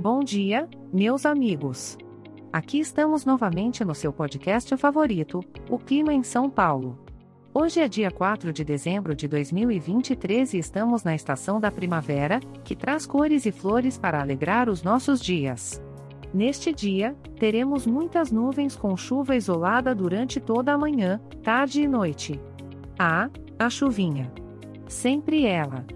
Bom dia, meus amigos. Aqui estamos novamente no seu podcast favorito, O Clima em São Paulo. Hoje é dia 4 de dezembro de 2023 e estamos na estação da primavera, que traz cores e flores para alegrar os nossos dias. Neste dia, teremos muitas nuvens com chuva isolada durante toda a manhã, tarde e noite. Ah, a chuvinha. Sempre ela.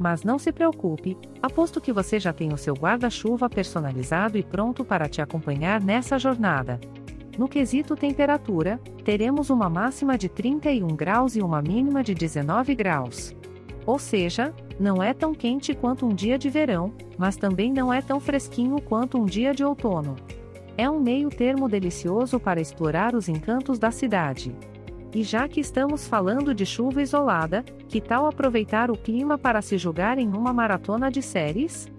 Mas não se preocupe, aposto que você já tem o seu guarda-chuva personalizado e pronto para te acompanhar nessa jornada. No quesito temperatura, teremos uma máxima de 31 graus e uma mínima de 19 graus. Ou seja, não é tão quente quanto um dia de verão, mas também não é tão fresquinho quanto um dia de outono. É um meio termo delicioso para explorar os encantos da cidade. E já que estamos falando de chuva isolada, que tal aproveitar o clima para se jogar em uma maratona de séries?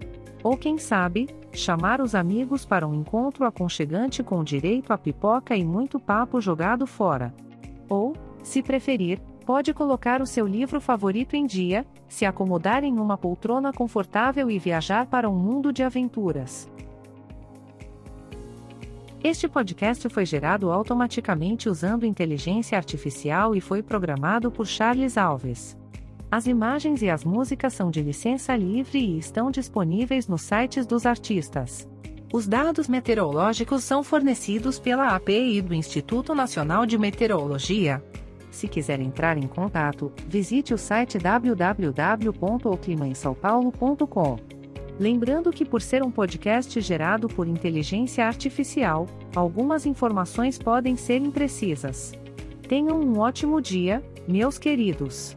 Ou quem sabe, chamar os amigos para um encontro aconchegante com direito a pipoca e muito papo jogado fora. Ou, se preferir, pode colocar o seu livro favorito em dia, se acomodar em uma poltrona confortável e viajar para um mundo de aventuras. Este podcast foi gerado automaticamente usando inteligência artificial e foi programado por Charles Alves. As imagens e as músicas são de licença livre e estão disponíveis nos sites dos artistas. Os dados meteorológicos são fornecidos pela API do Instituto Nacional de Meteorologia. Se quiser entrar em contato, visite o site www.oclimaemsaopaulo.com. Lembrando que, por ser um podcast gerado por inteligência artificial, algumas informações podem ser imprecisas. Tenham um ótimo dia, meus queridos.